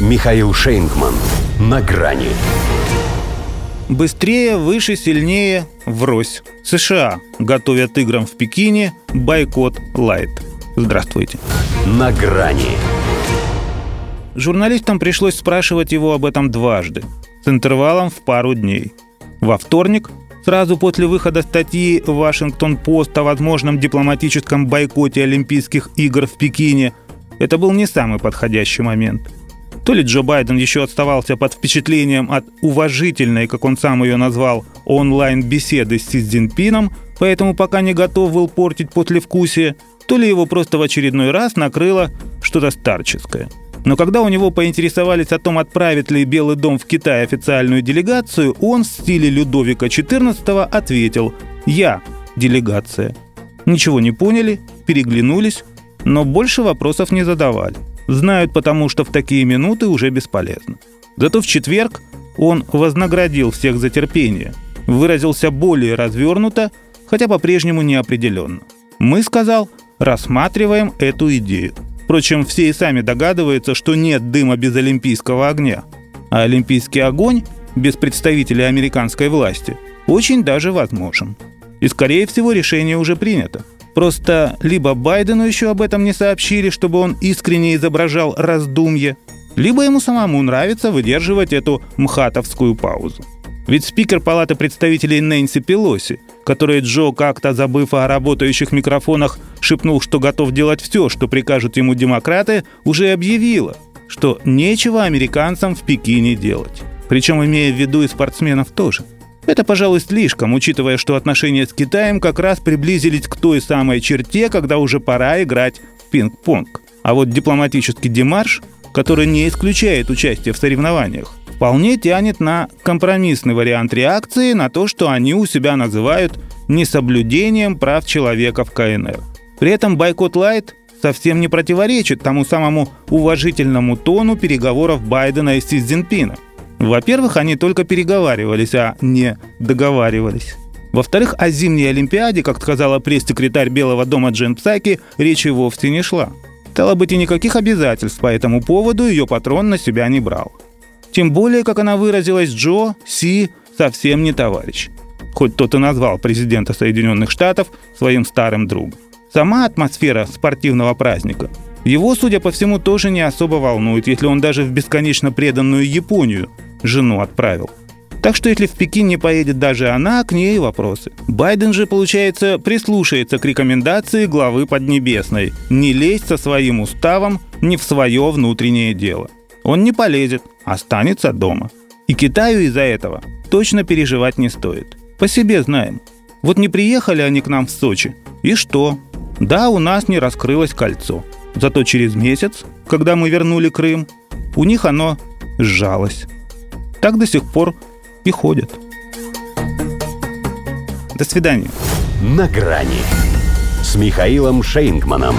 Михаил Шейнгман. На грани. Быстрее, выше, сильнее, врозь. США готовят играм в Пекине бойкот лайт. Здравствуйте. На грани. Журналистам пришлось спрашивать его об этом дважды, с интервалом в пару дней. Во вторник, сразу после выхода статьи «Вашингтон-Пост» о возможном дипломатическом бойкоте Олимпийских игр в Пекине, это был не самый подходящий момент – то ли Джо Байден еще оставался под впечатлением от уважительной, как он сам ее назвал, онлайн-беседы с Си Цзиньпином, поэтому пока не готов был портить послевкусие, то ли его просто в очередной раз накрыло что-то старческое. Но когда у него поинтересовались о том, отправит ли Белый дом в Китай официальную делегацию, он в стиле Людовика XIV ответил «Я – делегация». Ничего не поняли, переглянулись, но больше вопросов не задавали. Знают потому, что в такие минуты уже бесполезно. Зато в четверг он вознаградил всех за терпение, выразился более развернуто, хотя по-прежнему неопределенно. Мы, сказал, рассматриваем эту идею. Впрочем, все и сами догадываются, что нет дыма без олимпийского огня. А олимпийский огонь без представителей американской власти очень даже возможен. И, скорее всего, решение уже принято. Просто либо Байдену еще об этом не сообщили, чтобы он искренне изображал раздумье, либо ему самому нравится выдерживать эту мхатовскую паузу. Ведь спикер Палаты представителей Нэнси Пелоси, который Джо, как-то забыв о работающих микрофонах, шепнул, что готов делать все, что прикажут ему демократы, уже объявила, что нечего американцам в Пекине делать. Причем имея в виду и спортсменов тоже – это, пожалуй, слишком, учитывая, что отношения с Китаем как раз приблизились к той самой черте, когда уже пора играть в пинг-понг. А вот дипломатический демарш, который не исключает участие в соревнованиях, вполне тянет на компромиссный вариант реакции на то, что они у себя называют несоблюдением прав человека в КНР. При этом бойкот Лайт совсем не противоречит тому самому уважительному тону переговоров Байдена и Си Цзиньпина – во-первых, они только переговаривались, а не договаривались. Во-вторых, о зимней Олимпиаде, как сказала пресс-секретарь Белого дома Джен Псаки, речи вовсе не шла. Стало быть, и никаких обязательств по этому поводу ее патрон на себя не брал. Тем более, как она выразилась, Джо Си совсем не товарищ. Хоть тот и назвал президента Соединенных Штатов своим старым другом. Сама атмосфера спортивного праздника его, судя по всему, тоже не особо волнует, если он даже в бесконечно преданную Японию жену отправил. Так что если в Пекин не поедет даже она, к ней вопросы. Байден же, получается, прислушается к рекомендации главы Поднебесной не лезть со своим уставом ни в свое внутреннее дело. Он не полезет, останется дома. И Китаю из-за этого точно переживать не стоит. По себе знаем. Вот не приехали они к нам в Сочи. И что? Да, у нас не раскрылось кольцо. Зато через месяц, когда мы вернули Крым, у них оно сжалось. Так до сих пор и ходят. До свидания. На грани с Михаилом Шейнгманом.